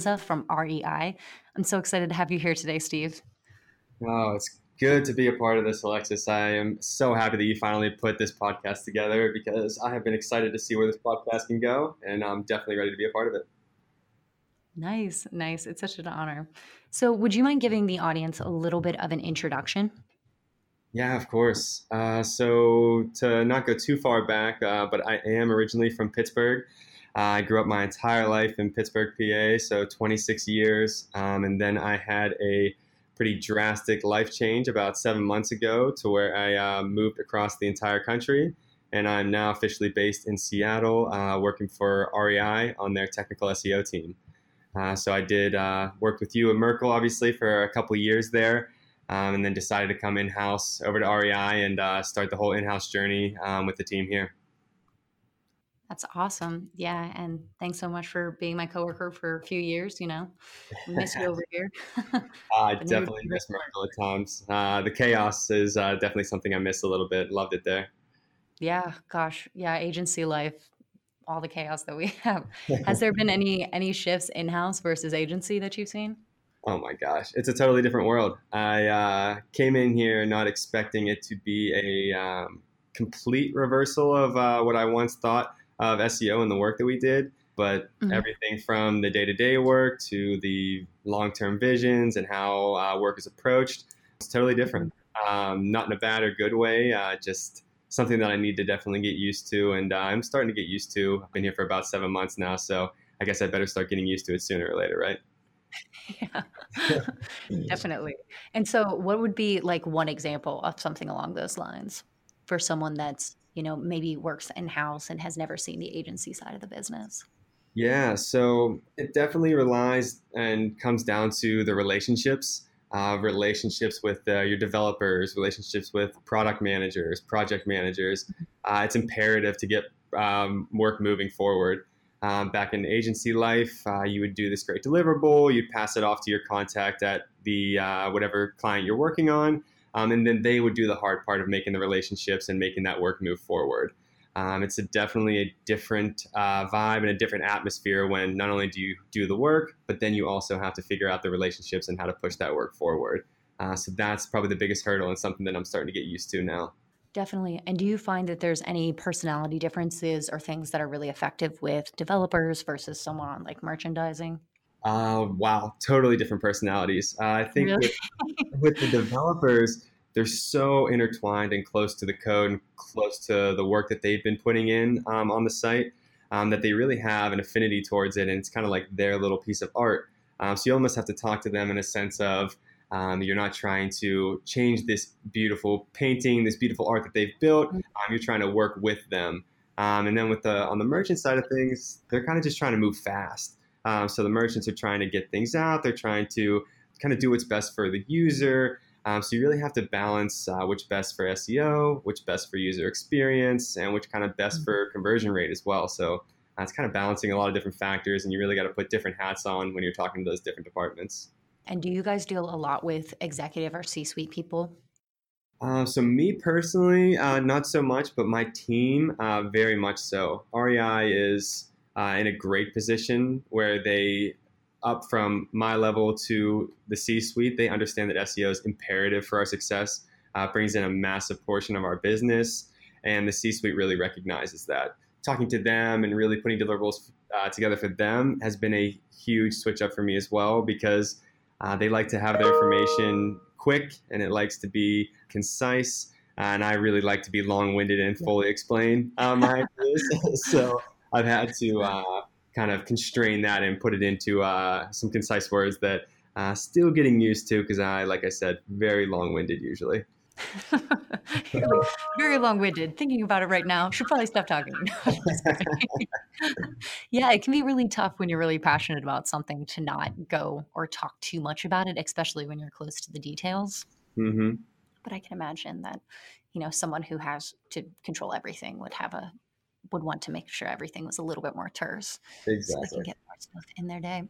Valenza from REI. I'm so excited to have you here today, Steve. Oh, it's good to be a part of this, Alexis. I am so happy that you finally put this podcast together because I have been excited to see where this podcast can go, and I'm definitely ready to be a part of it. Nice, nice. It's such an honor. So, would you mind giving the audience a little bit of an introduction? Yeah, of course. Uh, so, to not go too far back, uh, but I am originally from Pittsburgh. I grew up my entire life in Pittsburgh, PA, so 26 years. Um, and then I had a pretty drastic life change about seven months ago to where I uh, moved across the entire country. And I'm now officially based in Seattle, uh, working for REI on their technical SEO team. Uh, so I did uh, work with you at Merkle, obviously, for a couple years there. Um, and then decided to come in house over to REI and uh, start the whole in house journey um, with the team here. That's awesome. Yeah. And thanks so much for being my coworker for a few years. You know, we miss you over here. I definitely miss Merkle at times. Uh, the chaos is uh, definitely something I miss a little bit. Loved it there. Yeah. Gosh. Yeah. Agency life, all the chaos that we have. Has there been any any shifts in house versus agency that you've seen? Oh my gosh, it's a totally different world. I uh, came in here not expecting it to be a um, complete reversal of uh, what I once thought of SEO and the work that we did. But mm-hmm. everything from the day to day work to the long term visions and how uh, work is approached, it's totally different. Um, not in a bad or good way, uh, just something that I need to definitely get used to. And uh, I'm starting to get used to. I've been here for about seven months now, so I guess I better start getting used to it sooner or later, right? Yeah, definitely. And so, what would be like one example of something along those lines for someone that's you know, maybe works in house and has never seen the agency side of the business? Yeah, so it definitely relies and comes down to the relationships, uh, relationships with uh, your developers, relationships with product managers, project managers. Mm-hmm. Uh, it's imperative to get um, work moving forward. Um, back in agency life, uh, you would do this great deliverable, you'd pass it off to your contact at the uh, whatever client you're working on um, and then they would do the hard part of making the relationships and making that work move forward. Um, it's a definitely a different uh, vibe and a different atmosphere when not only do you do the work, but then you also have to figure out the relationships and how to push that work forward. Uh, so that's probably the biggest hurdle and something that I'm starting to get used to now. Definitely. And do you find that there's any personality differences or things that are really effective with developers versus someone on like merchandising? Uh, wow, totally different personalities. Uh, I think really? with, with, the developers, they're so intertwined and close to the code and close to the work that they've been putting in um, on the site um, that they really have an affinity towards it. And it's kind of like their little piece of art. Um, so you almost have to talk to them in a sense of um, you're not trying to change this beautiful painting, this beautiful art that they've built. Mm-hmm. Um, you're trying to work with them. Um, and then with the on the merchant side of things, they're kind of just trying to move fast. Um, so the merchants are trying to get things out. They're trying to kind of do what's best for the user. Um, so you really have to balance uh, which best for SEO, which best for user experience, and which kind of best mm-hmm. for conversion rate as well. So uh, it's kind of balancing a lot of different factors, and you really got to put different hats on when you're talking to those different departments. And do you guys deal a lot with executive or C-suite people? Uh, so me personally, uh, not so much, but my team, uh, very much so. REI is uh, in a great position where they up from my level to the C-suite. They understand that SEO is imperative for our success. Uh, brings in a massive portion of our business, and the C-suite really recognizes that. Talking to them and really putting deliverables uh, together for them has been a huge switch up for me as well because uh, they like to have their information quick and it likes to be concise. And I really like to be long-winded and fully explain uh, my ideas. so I've had to uh, kind of constrain that and put it into uh, some concise words that uh, still getting used to because I, like I said, very long winded usually. very long-winded. Thinking about it right now, should probably stop talking. yeah, it can be really tough when you're really passionate about something to not go or talk too much about it, especially when you're close to the details. Mm-hmm. But I can imagine that, you know, someone who has to control everything would have a would want to make sure everything was a little bit more terse. Exactly. So they can get more stuff in their day.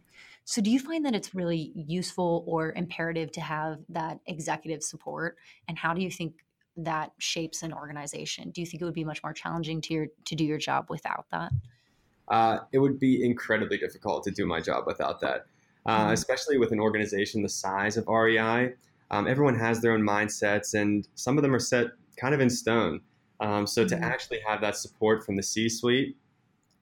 So do you find that it's really useful or imperative to have that executive support? And how do you think that shapes an organization? Do you think it would be much more challenging to your to do your job without that? uh, it would be incredibly difficult to do my job without that, uh, mm-hmm. especially with an organization the size of REI. Um, everyone has their own mindsets, and some of them are set kind of in stone. Um, so mm-hmm. to actually have that support from the C-suite,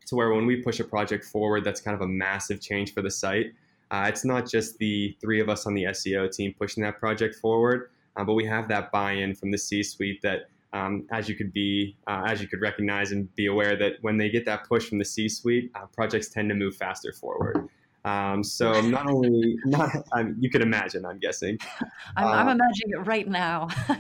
to where when we push a project forward, that's kind of a massive change for the site. Uh, it's not just the three of us on the SEO team pushing that project forward, uh, but we have that buy-in from the C-suite that, um, as you could be, uh, as you could recognize and be aware that when they get that push from the C-suite, uh, projects tend to move faster forward. Um, so not only not um, you can imagine, I'm guessing. I'm, I'm uh, imagining it right now.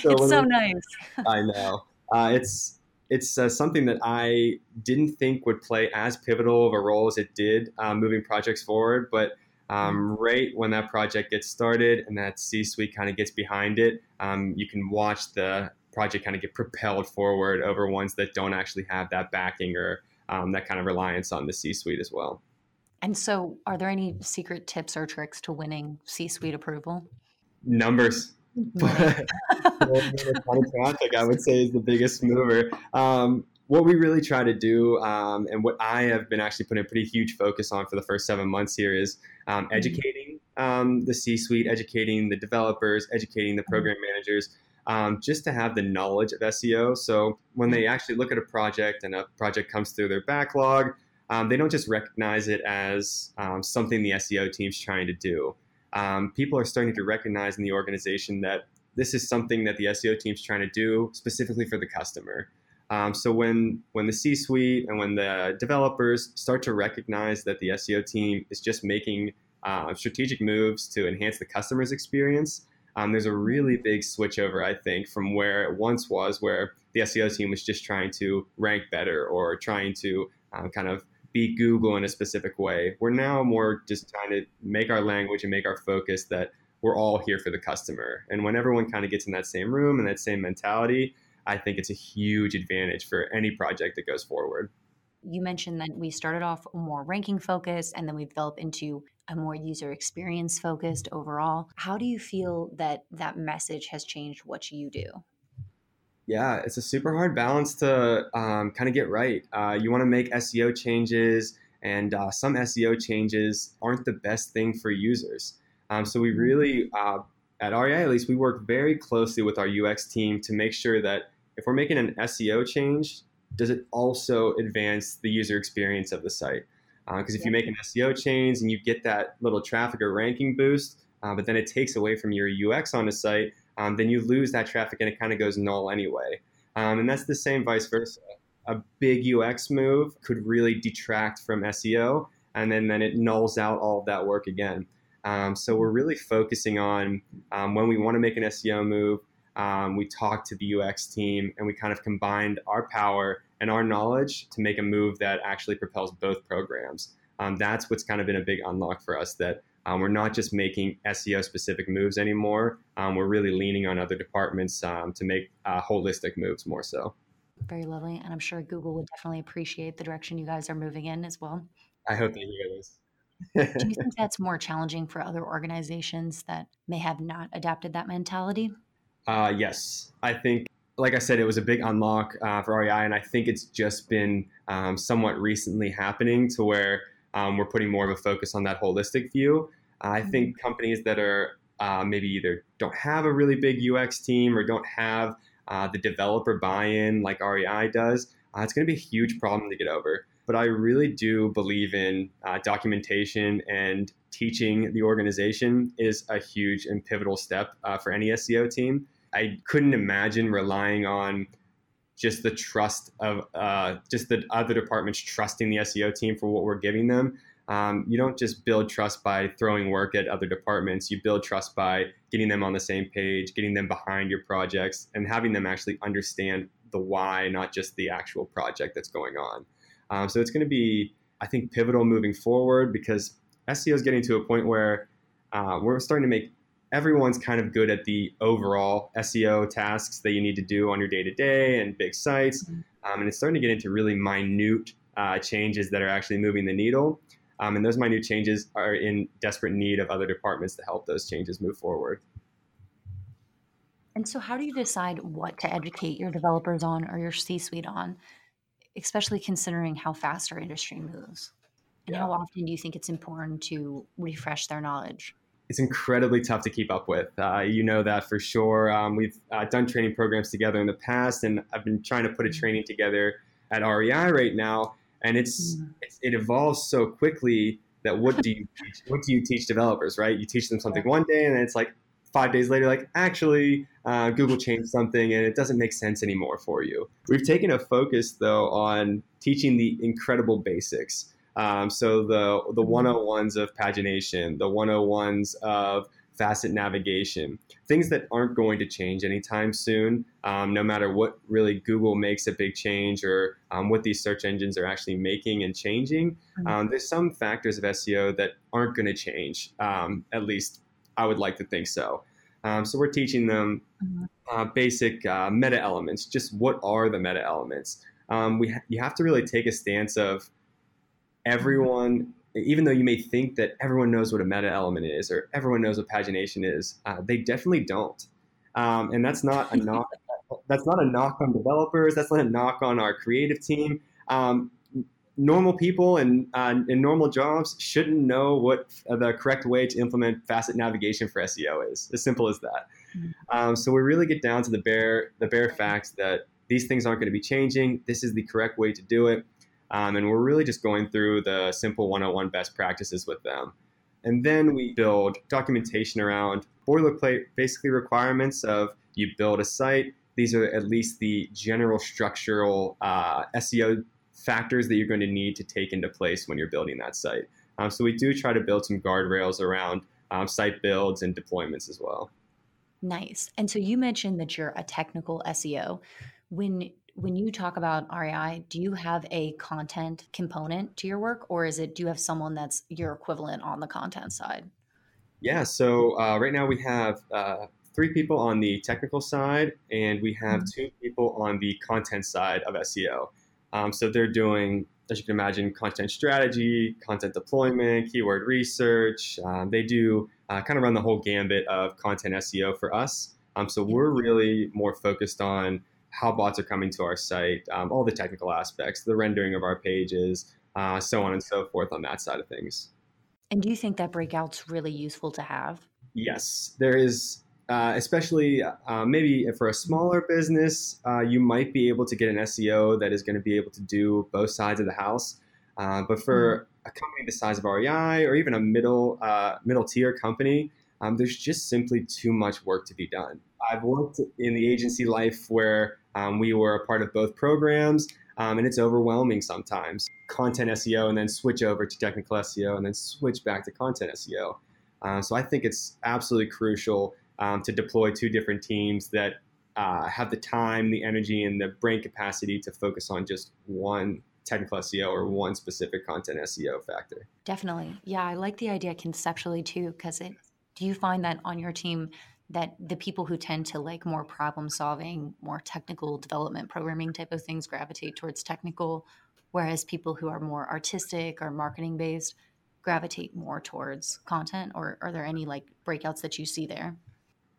so it's so nice. I know. Uh, it's it's uh, something that I didn't think would play as pivotal of a role as it did um, moving projects forward. But um, mm-hmm. right when that project gets started and that C suite kind of gets behind it, um, you can watch the project kind of get propelled forward over ones that don't actually have that backing or um, that kind of reliance on the C suite as well. And so, are there any secret tips or tricks to winning C suite approval? Numbers. traffic, I would say, is the biggest mover. Um, what we really try to do, um, and what I have been actually putting a pretty huge focus on for the first seven months here, is um, mm-hmm. educating um, the C suite, educating the developers, educating the mm-hmm. program managers. Um, just to have the knowledge of SEO. So when they actually look at a project and a project comes through their backlog, um, they don't just recognize it as um, something the SEO team's trying to do um, people are starting to recognize in the organization that this is something that the SEO team's trying to do specifically for the customer. Um, so when when the C-suite and when the developers start to recognize that the SEO team is just making uh, strategic moves to enhance the customer's experience, um, there's a really big switch over, I think, from where it once was, where the SEO team was just trying to rank better or trying to uh, kind of be Google in a specific way. We're now more just trying to make our language and make our focus that we're all here for the customer. And when everyone kind of gets in that same room and that same mentality, I think it's a huge advantage for any project that goes forward. You mentioned that we started off more ranking focused and then we developed into a more user experience focused overall. How do you feel that that message has changed what you do? Yeah, it's a super hard balance to um, kind of get right. Uh, you want to make SEO changes, and uh, some SEO changes aren't the best thing for users. Um, so we mm-hmm. really, uh, at REI at least, we work very closely with our UX team to make sure that if we're making an SEO change, does it also advance the user experience of the site? Because uh, if you make an SEO change and you get that little traffic or ranking boost, uh, but then it takes away from your UX on the site, um, then you lose that traffic and it kind of goes null anyway. Um, and that's the same vice versa. A big UX move could really detract from SEO, and then, then it nulls out all of that work again. Um, so we're really focusing on um, when we want to make an SEO move, um, we talk to the UX team and we kind of combined our power and our knowledge to make a move that actually propels both programs. Um, that's what's kind of been a big unlock for us that um, we're not just making SEO specific moves anymore. Um, we're really leaning on other departments um, to make uh, holistic moves more so. Very lovely. And I'm sure Google would definitely appreciate the direction you guys are moving in as well. I hope they hear this. Do you think that's more challenging for other organizations that may have not adapted that mentality? Uh, yes. I think, like I said, it was a big unlock uh, for REI, and I think it's just been um, somewhat recently happening to where um, we're putting more of a focus on that holistic view. I mm-hmm. think companies that are uh, maybe either don't have a really big UX team or don't have uh, the developer buy-in like REI does, uh, it's going to be a huge problem to get over. But I really do believe in uh, documentation and teaching the organization is a huge and pivotal step uh, for any SEO team. I couldn't imagine relying on just the trust of uh, just the other departments trusting the SEO team for what we're giving them. Um, you don't just build trust by throwing work at other departments. You build trust by getting them on the same page, getting them behind your projects, and having them actually understand the why, not just the actual project that's going on. Um, so it's going to be, I think, pivotal moving forward because SEO is getting to a point where uh, we're starting to make everyone's kind of good at the overall SEO tasks that you need to do on your day to day and big sites. Mm-hmm. Um, and it's starting to get into really minute uh, changes that are actually moving the needle. Um, and those minute changes are in desperate need of other departments to help those changes move forward. And so, how do you decide what to educate your developers on or your C suite on? especially considering how fast our industry moves? And yeah. how often do you think it's important to refresh their knowledge? It's incredibly tough to keep up with. Uh, you know that for sure. Um, we've uh, done training programs together in the past, and I've been trying to put a mm-hmm. training together at REI right now, and it's, mm. it's it evolves so quickly that what do you teach? What do you teach developers? Right? You teach them something one day, and then it's like five days later, like actually uh, Google changed something and it doesn't make sense anymore for you. We've taken a focus though on teaching the incredible basics. Um, so the the 101s of pagination, the 101s of facet navigation, things that aren't going to change anytime soon, um, no matter what really Google makes a big change or um, what these search engines are actually making and changing. Mm-hmm. Um, there's some factors of SEO that aren't going to change, um, at least I would like to think so. Um, so we're teaching them mm-hmm. uh, basic uh, meta elements. Just what are the meta elements? Um, we ha- you have to really take a stance of everyone, even though you may think that everyone knows what a meta element is or everyone knows what pagination is, uh, they definitely don't. Um, and that's not a knock. that's not a knock on developers. That's not a knock on our creative team. Um, normal people and uh, in normal jobs shouldn't know what the correct way to implement facet navigation for SEO is. As simple as that. Mm-hmm. Um, so we really get down to the bare the bare facts that these things aren't going to be changing. This is the correct way to do it, um, and we're really just going through the simple 101 best practices with them. And then we build documentation around boilerplate, basically requirements of you build a site. These are at least the general structural uh, SEO factors that you're going to need to take into place when you're building that site. Um, so we do try to build some guardrails around um, site builds and deployments as well. Nice. And so you mentioned that you're a technical SEO. When when you talk about REI, do you have a content component to your work, or is it do you have someone that's your equivalent on the content side? Yeah. So uh, right now we have uh, three people on the technical side, and we have mm-hmm. two people on the content side of SEO. Um, so they're doing, as you can imagine, content strategy, content deployment, keyword research. Um, they do uh, kind of run the whole gambit of content SEO for us. Um, so we're really more focused on how bots are coming to our site, um, all the technical aspects, the rendering of our pages, uh, so on and so forth on that side of things. And do you think that breakout's really useful to have? Yes, there is uh, especially uh, maybe for a smaller business, uh, you might be able to get an SEO that is going to be able to do both sides of the house. Uh, but for mm-hmm. a company the size of REI or even a middle uh, middle tier company, um, there's just simply too much work to be done. I've worked in the agency life where um, we were a part of both programs, um, and it's overwhelming sometimes. Content SEO and then switch over to technical SEO and then switch back to content SEO. Uh, so I think it's absolutely crucial um, to deploy two different teams that uh, have the time, the energy, and the brain capacity to focus on just one technical SEO or one specific content SEO factor. Definitely. Yeah, I like the idea conceptually too, because it do you find that on your team that the people who tend to like more problem solving, more technical development programming type of things gravitate towards technical, whereas people who are more artistic or marketing based gravitate more towards content or are there any like breakouts that you see there?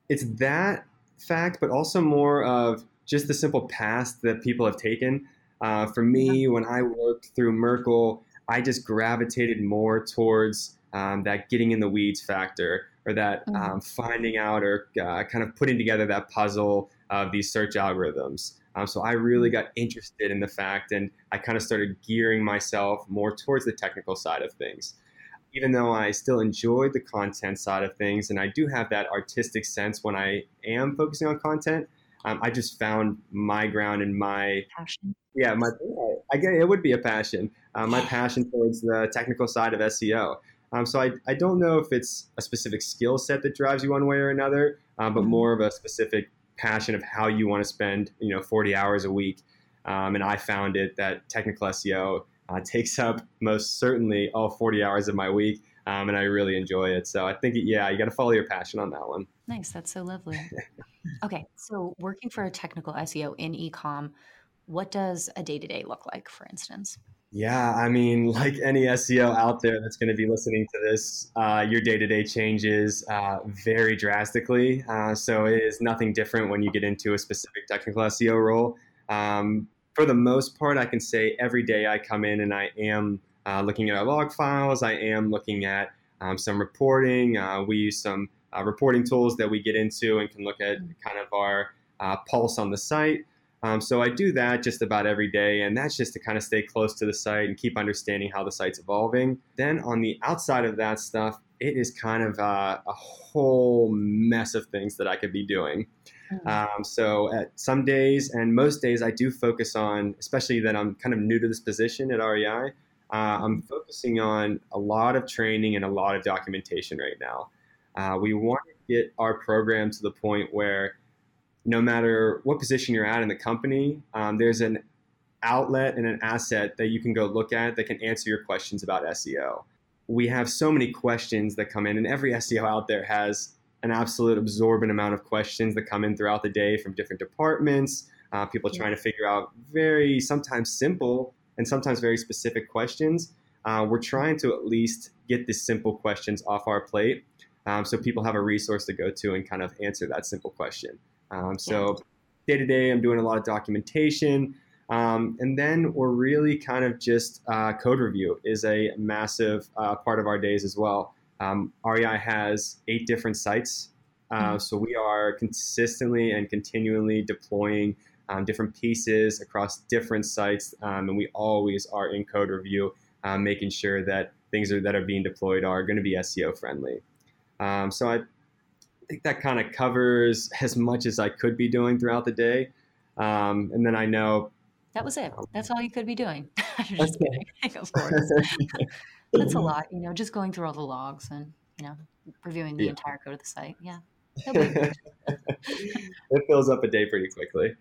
it's that fact, but also more of just the simple past that people have taken. Uh, for me, when I worked through Merkle, I just gravitated more towards um, that getting in the weeds factor or that mm-hmm. um, finding out or uh, kind of putting together that puzzle of these search algorithms. Um, so I really mm-hmm. got interested in the fact and I kind of started gearing myself more towards the technical side of things even though I still enjoy the content side of things and I do have that artistic sense when I am focusing on content, um, I just found my ground and my passion. Yeah, my I get it would be a passion. Uh, my passion towards the technical side of SEO. Um, so I, I don't know if it's a specific skill set that drives you one way or another, um, but mm-hmm. more of a specific passion of how you want to spend you know 40 hours a week. Um, and I found it that technical SEO uh, takes up most certainly all 40 hours of my week. Um, and I really enjoy it. So I think, yeah, you got to follow your passion on that one. Nice. That's so lovely. okay. So working for a technical SEO in ecom, what does a day to day look like, for instance? Yeah, I mean, like any SEO out there that's going to be listening to this, uh, your day to day changes uh, very drastically. Uh, so it is nothing different when you get into a specific technical SEO role. Um, for the most part, I can say every day I come in and I am uh, looking at our log files. I am looking at um, some reporting. Uh, we use some uh, reporting tools that we get into and can look at mm. kind of our uh, pulse on the site. Um, so I do that just about every day, and that's just to kind of stay close to the site and keep understanding how the site's evolving. Then on the outside of that stuff, it is kind of uh, a whole mess of things that I could be doing. Mm-hmm. Um, so at some days and most days, I do focus on, especially that I'm kind of new to this position at REI. Uh, I'm focusing on a lot of training and a lot of documentation right now. Uh, we want to get our program to the point where no matter what position you're at in the company, um, there's an outlet and an asset that you can go look at that can answer your questions about SEO. We have so many questions that come in, and every SEO out there has an absolute absorbent amount of questions that come in throughout the day from different departments. Uh, people yeah. trying to figure out very sometimes simple and sometimes very specific questions. Uh, we're trying to at least get the simple questions off our plate um, so people have a resource to go to and kind of answer that simple question. Um, so day to day, I'm doing a lot of documentation. Um, and then we're really kind of just uh, code review is a massive uh, part of our days as well. Um, REI has eight different sites. Uh, mm-hmm. So we are consistently and continually deploying um, different pieces across different sites. Um, and we always are in code review, um, making sure that things are, that are being deployed are going to be SEO friendly. Um, so I think that kind of covers as much as I could be doing throughout the day. Um, and then I know that was it. That's all you could be doing. just kidding, of course. That's a lot, you know, just going through all the logs and, you know, reviewing the yeah. entire code of the site. Yeah. it fills up a day pretty quickly.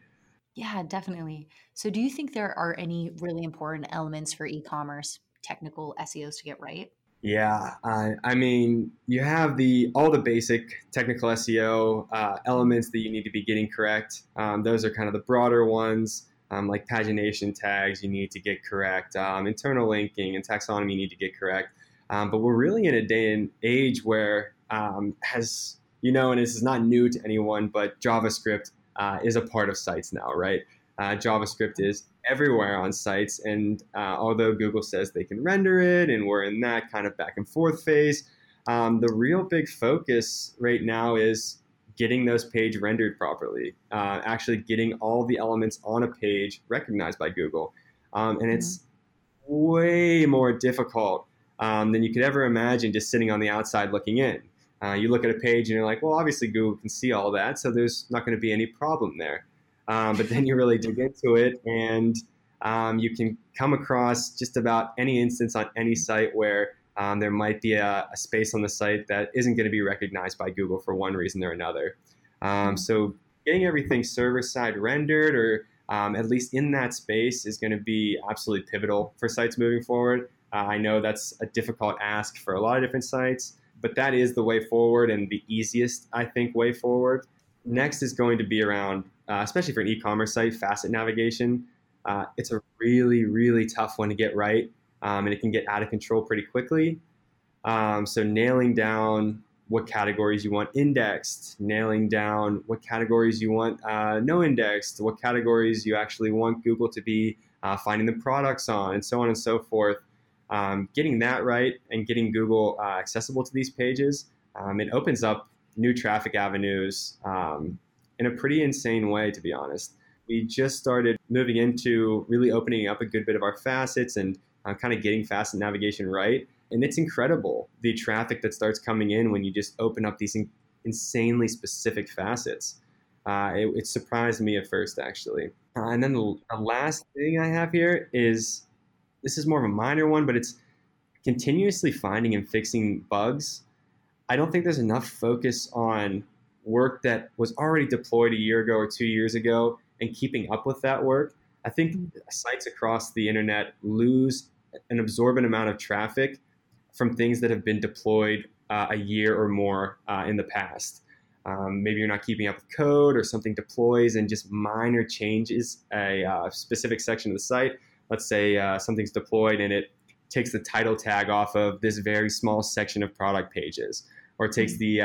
Yeah, definitely. So, do you think there are any really important elements for e commerce technical SEOs to get right? Yeah, uh, I mean, you have the all the basic technical SEO uh, elements that you need to be getting correct. Um, those are kind of the broader ones um, like pagination tags you need to get correct, um, internal linking and taxonomy you need to get correct. Um, but we're really in a day and age where, um, has you know, and this is not new to anyone, but JavaScript uh, is a part of sites now, right? Uh, JavaScript is everywhere on sites, and uh, although Google says they can render it, and we're in that kind of back and forth phase, um, the real big focus right now is getting those page rendered properly, uh, actually getting all the elements on a page recognized by Google. Um, and it's mm-hmm. way more difficult um, than you could ever imagine just sitting on the outside looking in. Uh, you look at a page and you're like, well, obviously Google can see all that, so there's not going to be any problem there. Um, but then you really dig into it and um, you can come across just about any instance on any site where um, there might be a, a, space on the site that isn't going to be recognized by Google for one reason or another. Um, so getting everything server side rendered or um, at least in that space is going to be absolutely pivotal for sites moving forward. Uh, I know that's a difficult ask for a lot of different sites, but that is the way forward and the easiest, I think, way forward. Next is going to be around, uh, especially for an e commerce site, facet navigation. Uh, it's a really, really tough one to get right um, and it can get out of control pretty quickly. Um, so nailing down what categories you want indexed, nailing down what categories you want uh, no indexed, what categories you actually want Google to be uh, finding the products on, and so on and so forth. Um, getting that right and getting Google uh, accessible to these pages, um, it opens up new traffic avenues um, in a pretty insane way, to be honest. We just started moving into really opening up a good bit of our facets and uh, kind of getting facet navigation right. And it's incredible the traffic that starts coming in when you just open up these in- insanely specific facets. Uh, it, it, surprised me at first, actually. Uh, and then the, the last thing I have here is this is more of a minor one, but it's continuously finding and fixing bugs. I don't think there's enough focus on work that was already deployed a year ago or two years ago and keeping up with that work. I think sites across the internet lose an absorbent amount of traffic from things that have been deployed uh, a year or more uh, in the past. Um, maybe you're not keeping up with code or something deploys and just minor changes a uh, specific section of the site. Let's say uh, something's deployed and it takes the title tag off of this very small section of product pages, or takes the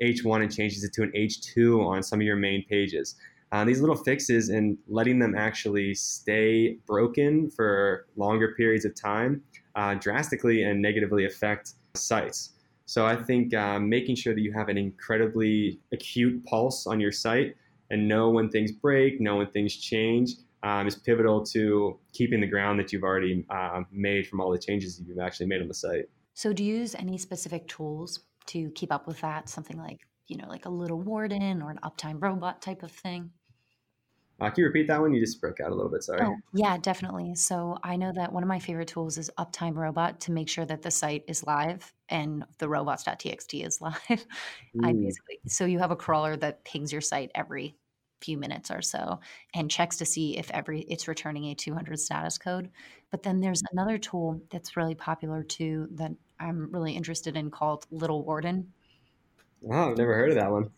H1 uh, and changes it to an H2 on some of your main pages. uh, these little fixes and letting them actually stay broken for longer periods of time uh, drastically and negatively affect sites. So I think uh, making sure that you have an incredibly acute pulse on your site and know when things break, know when things change, um, is pivotal to keeping the ground that you've already uh, made from all the changes you've actually made on the site. So, do you use any specific tools to keep up with that? Something like, you know, like a little warden or an uptime robot type of thing? Uh, can you repeat that one? You just broke out a little bit. Sorry. Oh, yeah, definitely. So I know that one of my favorite tools is Uptime Robot to make sure that the site is live and the robots.txt is live. I basically so you have a crawler that pings your site every few minutes or so and checks to see if every it's returning a 200 status code. But then there's another tool that's really popular too that I'm really interested in called Little Warden. Wow, I've never heard of that one.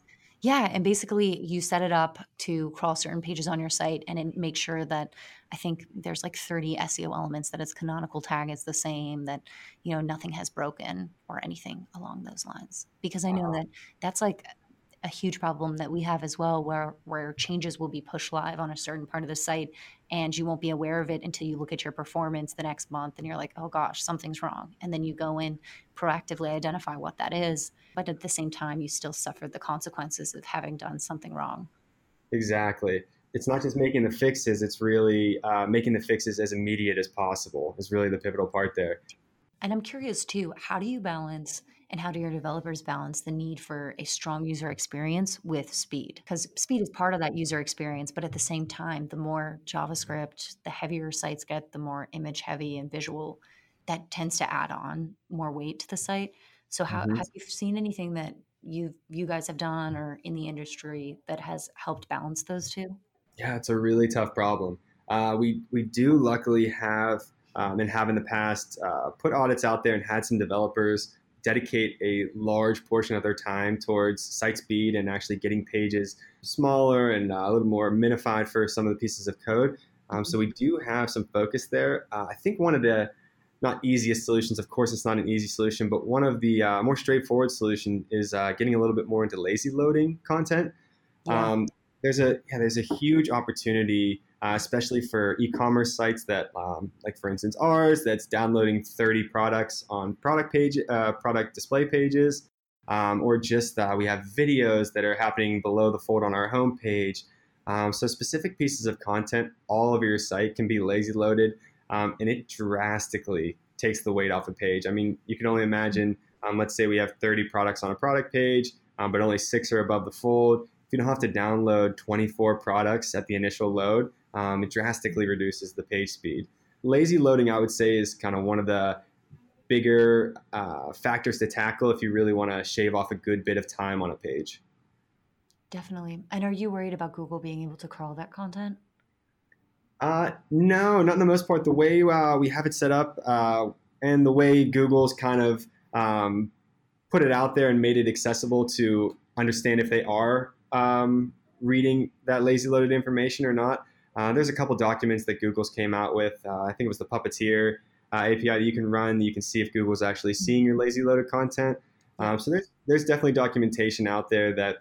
Yeah, and basically you set it up to crawl certain pages on your site and it makes sure that I think there's like 30 SEO elements that its canonical tag is the same, that you know nothing has broken or anything along those lines. Because I know wow. that that's like a huge problem that we have as well where where changes will be pushed live on a certain part of the site and you won't be aware of it until you look at your performance the next month and you're like oh gosh something's wrong. And then you go in proactively identify what that is but at the same time you still suffer the consequences of having done something wrong. Exactly. It's not just making the fixes it's really uh, making the fixes as immediate as possible is really the pivotal part there. And i'm curious too how do you balance and how do your developers balance the need for a strong user experience with speed? Because speed is part of that user experience, but at the same time, the more JavaScript, the heavier sites get, the more image heavy and visual that tends to add on more weight to the site. So, how mm-hmm. have you seen anything that you you guys have done or in the industry that has helped balance those two? Yeah, it's a really tough problem. Uh, we we do luckily have um, and have in the past uh, put audits out there and had some developers dedicate a large portion of their time towards site speed and actually getting pages smaller and uh, a little more minified for some of the pieces of code. Um, so we do have some focus there. Uh, I think one of the not easiest solutions, of course, it's not an easy solution, but one of the uh, more straightforward solution is uh, getting a little bit more into lazy loading content. Yeah. Um, there's a yeah, there's a huge opportunity uh, especially for e-commerce sites that, um, like for instance ours, that's downloading 30 products on product page, uh, product display pages, um, or just uh, we have videos that are happening below the fold on our homepage. Um, so specific pieces of content, all of your site can be lazy loaded, um, and it drastically takes the weight off a page. I mean, you can only imagine. Um, let's say we have 30 products on a product page, um, but only six are above the fold. If you don't have to download 24 products at the initial load, um, it drastically reduces the page speed. Lazy loading, I would say, is kind of one of the bigger uh, factors to tackle if you really want to shave off a good bit of time on a page. Definitely. And are you worried about Google being able to crawl that content? Uh, no, not in the most part. The way uh, we have it set up uh, and the way Google's kind of um, put it out there and made it accessible to understand if they are um, reading that lazy loaded information or not. Uh, there's a couple documents that Google's came out with. Uh, I think it was the Puppeteer uh, API that you can run. You can see if Google's actually seeing your lazy loaded content. Um, so there's there's definitely documentation out there that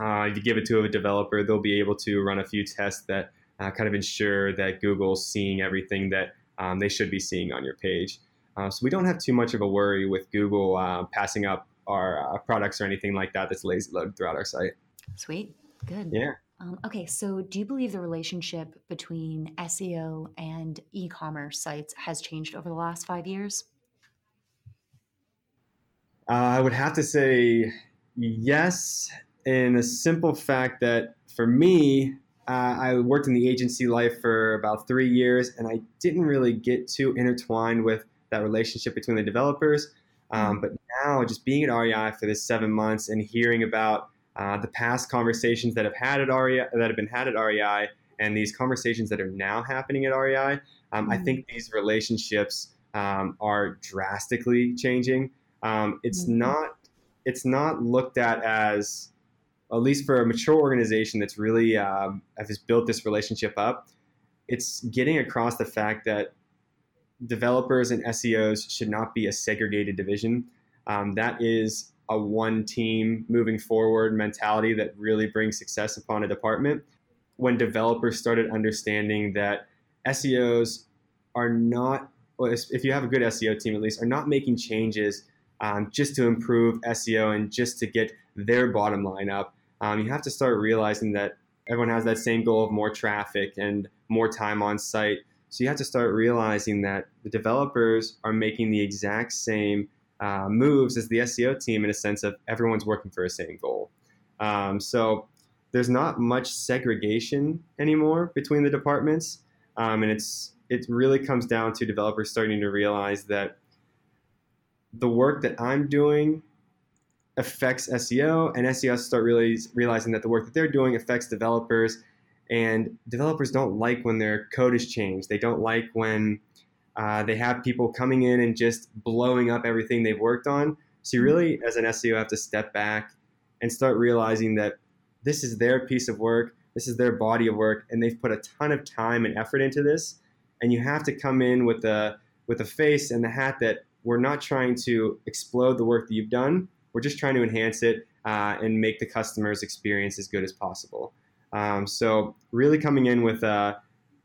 uh, if you give it to a developer, they'll be able to run a few tests that uh, kind of ensure that Google's seeing everything that um, they should be seeing on your page. Uh, so we don't have too much of a worry with Google passing up our products or anything like that that's lazy loaded throughout our site. Sweet. Good. Yeah. Um, okay, so do you believe the relationship between SEO and e commerce sites has changed over the last five years? Uh, I would have to say yes, in a simple fact that for me, uh, I worked in the agency life for about three years and I didn't really get too intertwined with that relationship between the developers. Um, mm-hmm. but now, just being at REI for this seven months and hearing about uh, the past conversations that have had at REI that have been had at REI and these conversations that are now happening at REI, um, mm-hmm. I think these relationships um, are drastically changing. Um, it's mm-hmm. not it's not looked at as at least for a mature organization that's really um, has built this relationship up. It's getting across the fact that developers and SEOs should not be a segregated division. Um, that is a one team moving forward mentality that really brings success upon a department. when developers started understanding that SEOs are not, if you have a good SEO team at least, are not making changes um, just to improve SEO and just to get their bottom line up. Um, you have to start realizing that everyone has that same goal of more traffic and more time on site. So you have to start realizing that the developers are making the exact same uh, moves as the SEO team in a sense of everyone's working for a same goal. Um, so there's not much segregation anymore between the departments, um, and it's it really comes down to developers starting to realize that the work that I'm doing affects SEO, and SEO start really realizing that the work that they're doing affects developers. And developers don't like when their code is changed. They don't like when uh, they have people coming in and just blowing up everything they've worked on. So you really, as an SEO, have to step back and start realizing that this is their piece of work, this is their body of work, and they've put a ton of time and effort into this. And you have to come in with a with a face and the hat that we're not trying to explode the work that you've done. We're just trying to enhance it uh, and make the customer's experience as good as possible. Um, so really coming in with uh,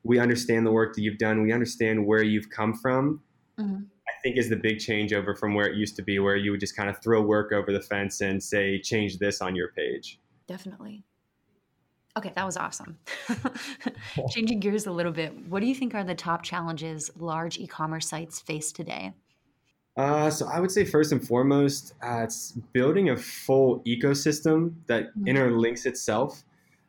we understand the work that you've done, we understand where you've come from. Mm-hmm. I think is the big changeover from where it used to be, where you would just kind of throw work over the fence and say change this on your page. Definitely. Okay, that was awesome. Changing gears a little bit, what do you think are the top challenges large e commerce sites face today? Uh, so I would say first and foremost, uh, it's building a full ecosystem that mm-hmm. interlinks itself.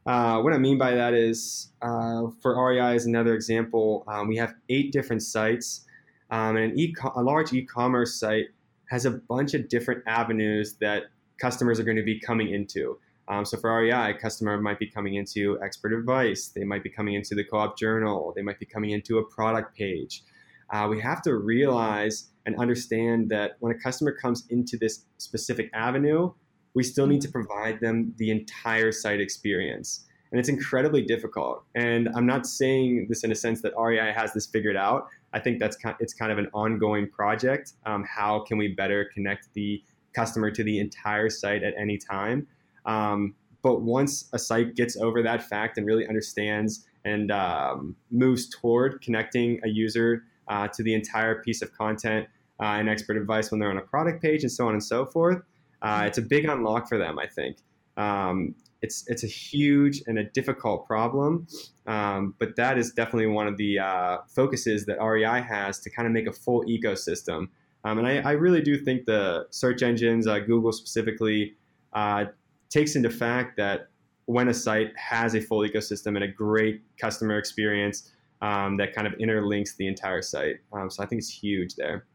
Uh, what I mean by that is, uh, for REI as another example, um, we have eight different sites, um, and an a large e-commerce site has a bunch of different avenues that customers are going to be coming into. Um, so for REI, a customer might be coming into expert advice. They might be coming into the co-op journal. They might be coming into a product page. Uh, we have to realize and understand that when a customer comes into this specific avenue, we still need to provide them the entire site experience. And it's incredibly difficult. And I'm not saying this in a sense that REI has this figured out. I think that's kind, it's kind of an ongoing project. Um, how can we better connect the customer to the entire site at any time? Um, but once a site gets over that fact and really understands and um, moves toward connecting a user uh, to the entire piece of content uh, and expert advice when they're on a product page and so on and so forth, uh, it's a big unlock for them, I think. Um, it's, it's a huge and a difficult problem, um, but that is definitely one of the uh, focuses that REI has to kind of make a full ecosystem. Um, and I, I, really do think the search engines, uh, Google specifically, uh, takes into fact that when a site has a full ecosystem and a great customer experience um, that kind of interlinks the entire site. Um, so I think it's huge there.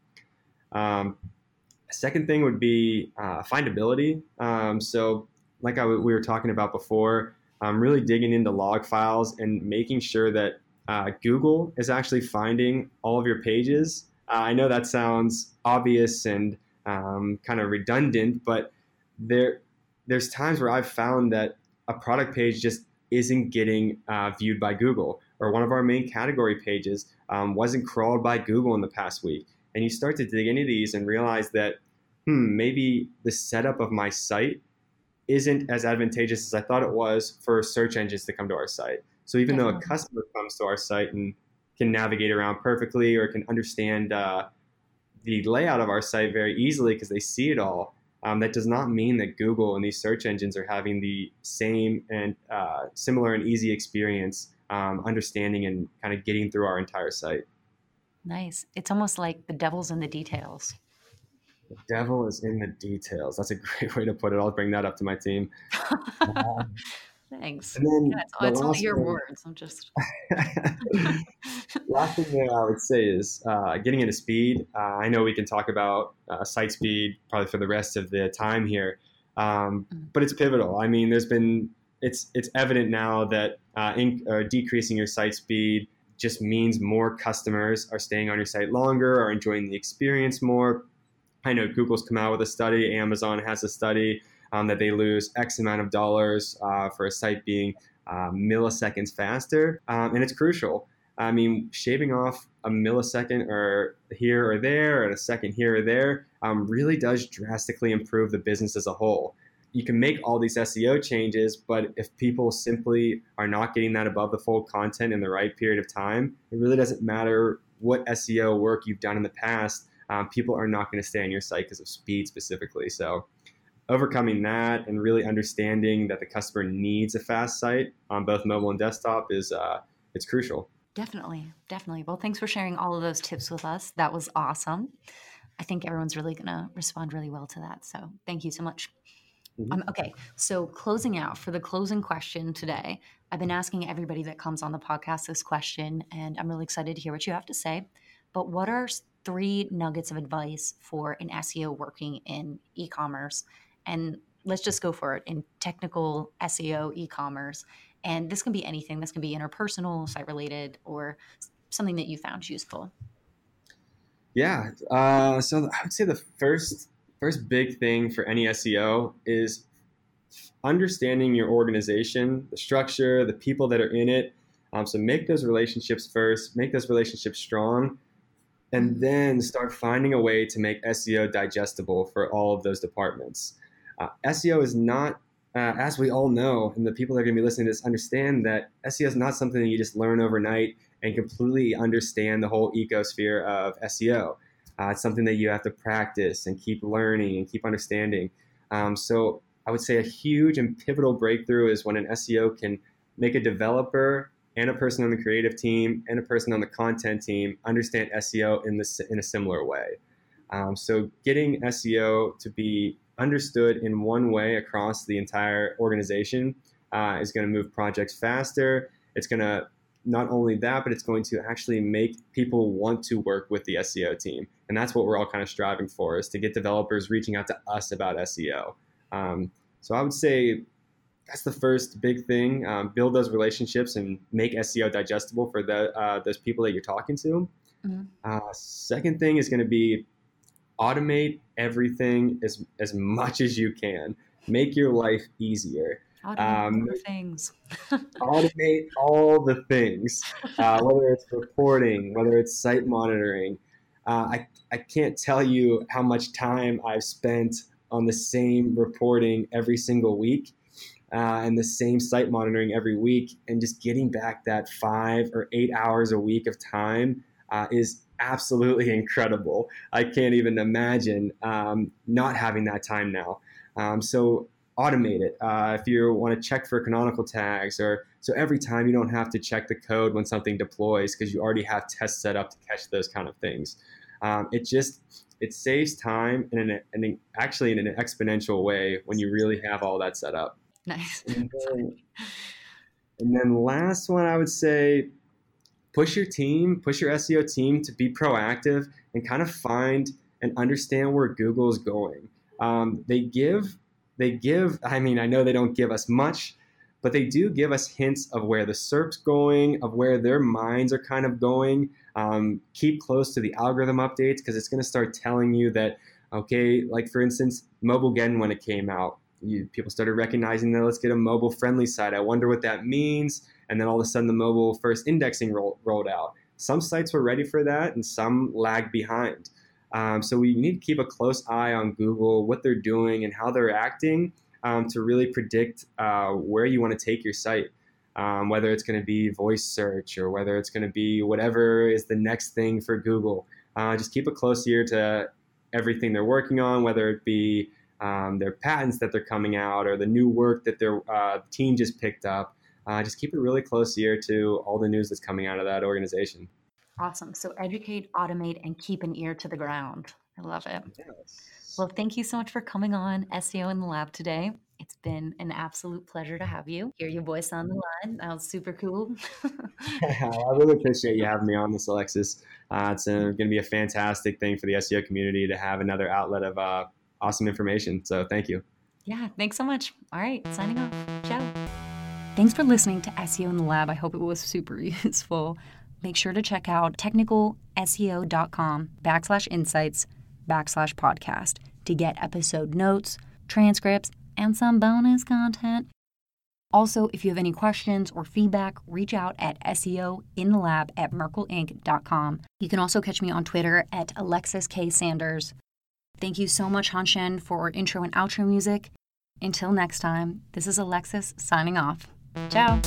Um, second thing would be uh, findability. Um, so, like I, we were talking about before, I'm really digging into log files and making sure that uh, Google is actually finding all of your pages. Uh, I know that sounds obvious and um, kind of redundant, but there there's times where I've found that a product page just isn't getting uh, viewed by Google, or one of our main category pages um, wasn't crawled by Google in the past week. And you start to dig into these and realize that, hmm, maybe the setup of my site isn't as advantageous as I thought it was for search engines to come to our site. So even though a customer comes to our site and can navigate around perfectly or can understand uh, the layout of our site very easily because they see it all, um, that does not mean that Google and these search engines are having the same and uh, similar and easy experience um, understanding and kind of getting through our entire site. Nice. It's almost like the devil's in the details. The devil is in the details. That's a great way to put it. I'll bring that up to my team. Um, Thanks. And then yeah, it's, the it's only your thing, words. I'm just. last thing that I would say is uh, getting into speed. Uh, I know we can talk about uh, site speed probably for the rest of the time here, um, mm. but it's pivotal. I mean, there's been it's it's evident now that uh, in, decreasing your site speed just means more customers are staying on your site longer, are enjoying the experience more. I know Google's come out with a study, Amazon has a study um, that they lose X amount of dollars uh, for a site being uh, milliseconds faster, um, and it's crucial. I mean, shaving off a millisecond or here or there, or a second here or there, um, really does drastically improve the business as a whole. You can make all these SEO changes, but if people simply are not getting that above the fold content in the right period of time, it really doesn't matter what SEO work you've done in the past. Um, people are not going to stay on your site because of speed specifically. So, overcoming that and really understanding that the customer needs a fast site on both mobile and desktop is uh, it's crucial. Definitely, definitely. Well, thanks for sharing all of those tips with us. That was awesome. I think everyone's really going to respond really well to that. So, thank you so much. Mm-hmm. Um, okay, so closing out for the closing question today, I've been asking everybody that comes on the podcast this question, and I'm really excited to hear what you have to say. But what are three nuggets of advice for an SEO working in e commerce? And let's just go for it in technical SEO e commerce. And this can be anything, this can be interpersonal, site related, or something that you found useful. Yeah. Uh, so I would say the first first big thing for any SEO is understanding your organization, the structure, the people that are in it. Um, so make those relationships first, make those relationships strong, and then start finding a way to make SEO digestible for all of those departments. Uh, SEO is not, uh, as we all know, and the people that are going to be listening to this understand that SEO is not something that you just learn overnight and completely understand the whole ecosphere of SEO. Uh, it's something that you have to practice and keep learning and keep understanding. Um, so I would say a huge and pivotal breakthrough is when an SEO can make a developer and a person on the creative team and a person on the content team understand SEO in this in a similar way. Um, so getting SEO to be understood in one way across the entire organization uh, is going to move projects faster. It's going to not only that, but it's going to actually make people want to work with the SEO team. And that's what we're all kind of striving for is to get developers reaching out to us about SEO. Um, so I would say that's the first big thing. Um, build those relationships and make SEO digestible for the, uh, those people that you're talking to. Mm-hmm. Uh, second thing is going to be automate everything as, as much as you can. Make your life easier. Automate um, things. automate all the things, uh, whether it's reporting, whether it's site monitoring. Uh, I, I can't tell you how much time I've spent on the same reporting every single week uh, and the same site monitoring every week. And just getting back that five or eight hours a week of time uh, is absolutely incredible. I can't even imagine um, not having that time now. Um, so automate it. Uh, if you want to check for canonical tags, or so every time you don't have to check the code when something deploys because you already have tests set up to catch those kind of things. Um, it just it saves time in an, in actually in an exponential way when you really have all that set up. Nice. And then, and then last one, I would say push your team, push your SEO team to be proactive and kind of find and understand where Google is going. Um, they give they give, I mean, I know they don't give us much, but they do give us hints of where the SERP's going, of where their minds are kind of going. Um, keep close to the algorithm updates because it's going to start telling you that, okay, like for instance, Mobilegeddon when it came out, you, people started recognizing that let's get a mobile friendly site. I wonder what that means. And then all of a sudden, the mobile first indexing roll, rolled out. Some sites were ready for that, and some lagged behind. Um, so we need to keep a close eye on Google, what they're doing, and how they're acting um, to really predict uh, where you want to take your site. Um, whether it's going to be voice search or whether it's going to be whatever is the next thing for Google. Uh, just keep a close ear to everything they're working on, whether it be um, their patents that they're coming out or the new work that their uh, team just picked up. Uh, just keep a really close ear to all the news that's coming out of that organization. Awesome. So educate, automate, and keep an ear to the ground. I love it. Yes. Well, thank you so much for coming on SEO in the lab today. It's been an absolute pleasure to have you. Hear your voice on the line. That was super cool. I really appreciate you having me on this, Alexis. Uh, it's going to be a fantastic thing for the SEO community to have another outlet of uh, awesome information. So thank you. Yeah, thanks so much. All right, signing off. Ciao. Thanks for listening to SEO in the Lab. I hope it was super useful make sure to check out technicalseo.com backslash insights backslash podcast to get episode notes, transcripts, and some bonus content. Also, if you have any questions or feedback, reach out at SEO in the lab at merkleinc.com. You can also catch me on Twitter at Alexis K. Sanders. Thank you so much, Hanshen, for intro and outro music. Until next time, this is Alexis signing off. Ciao.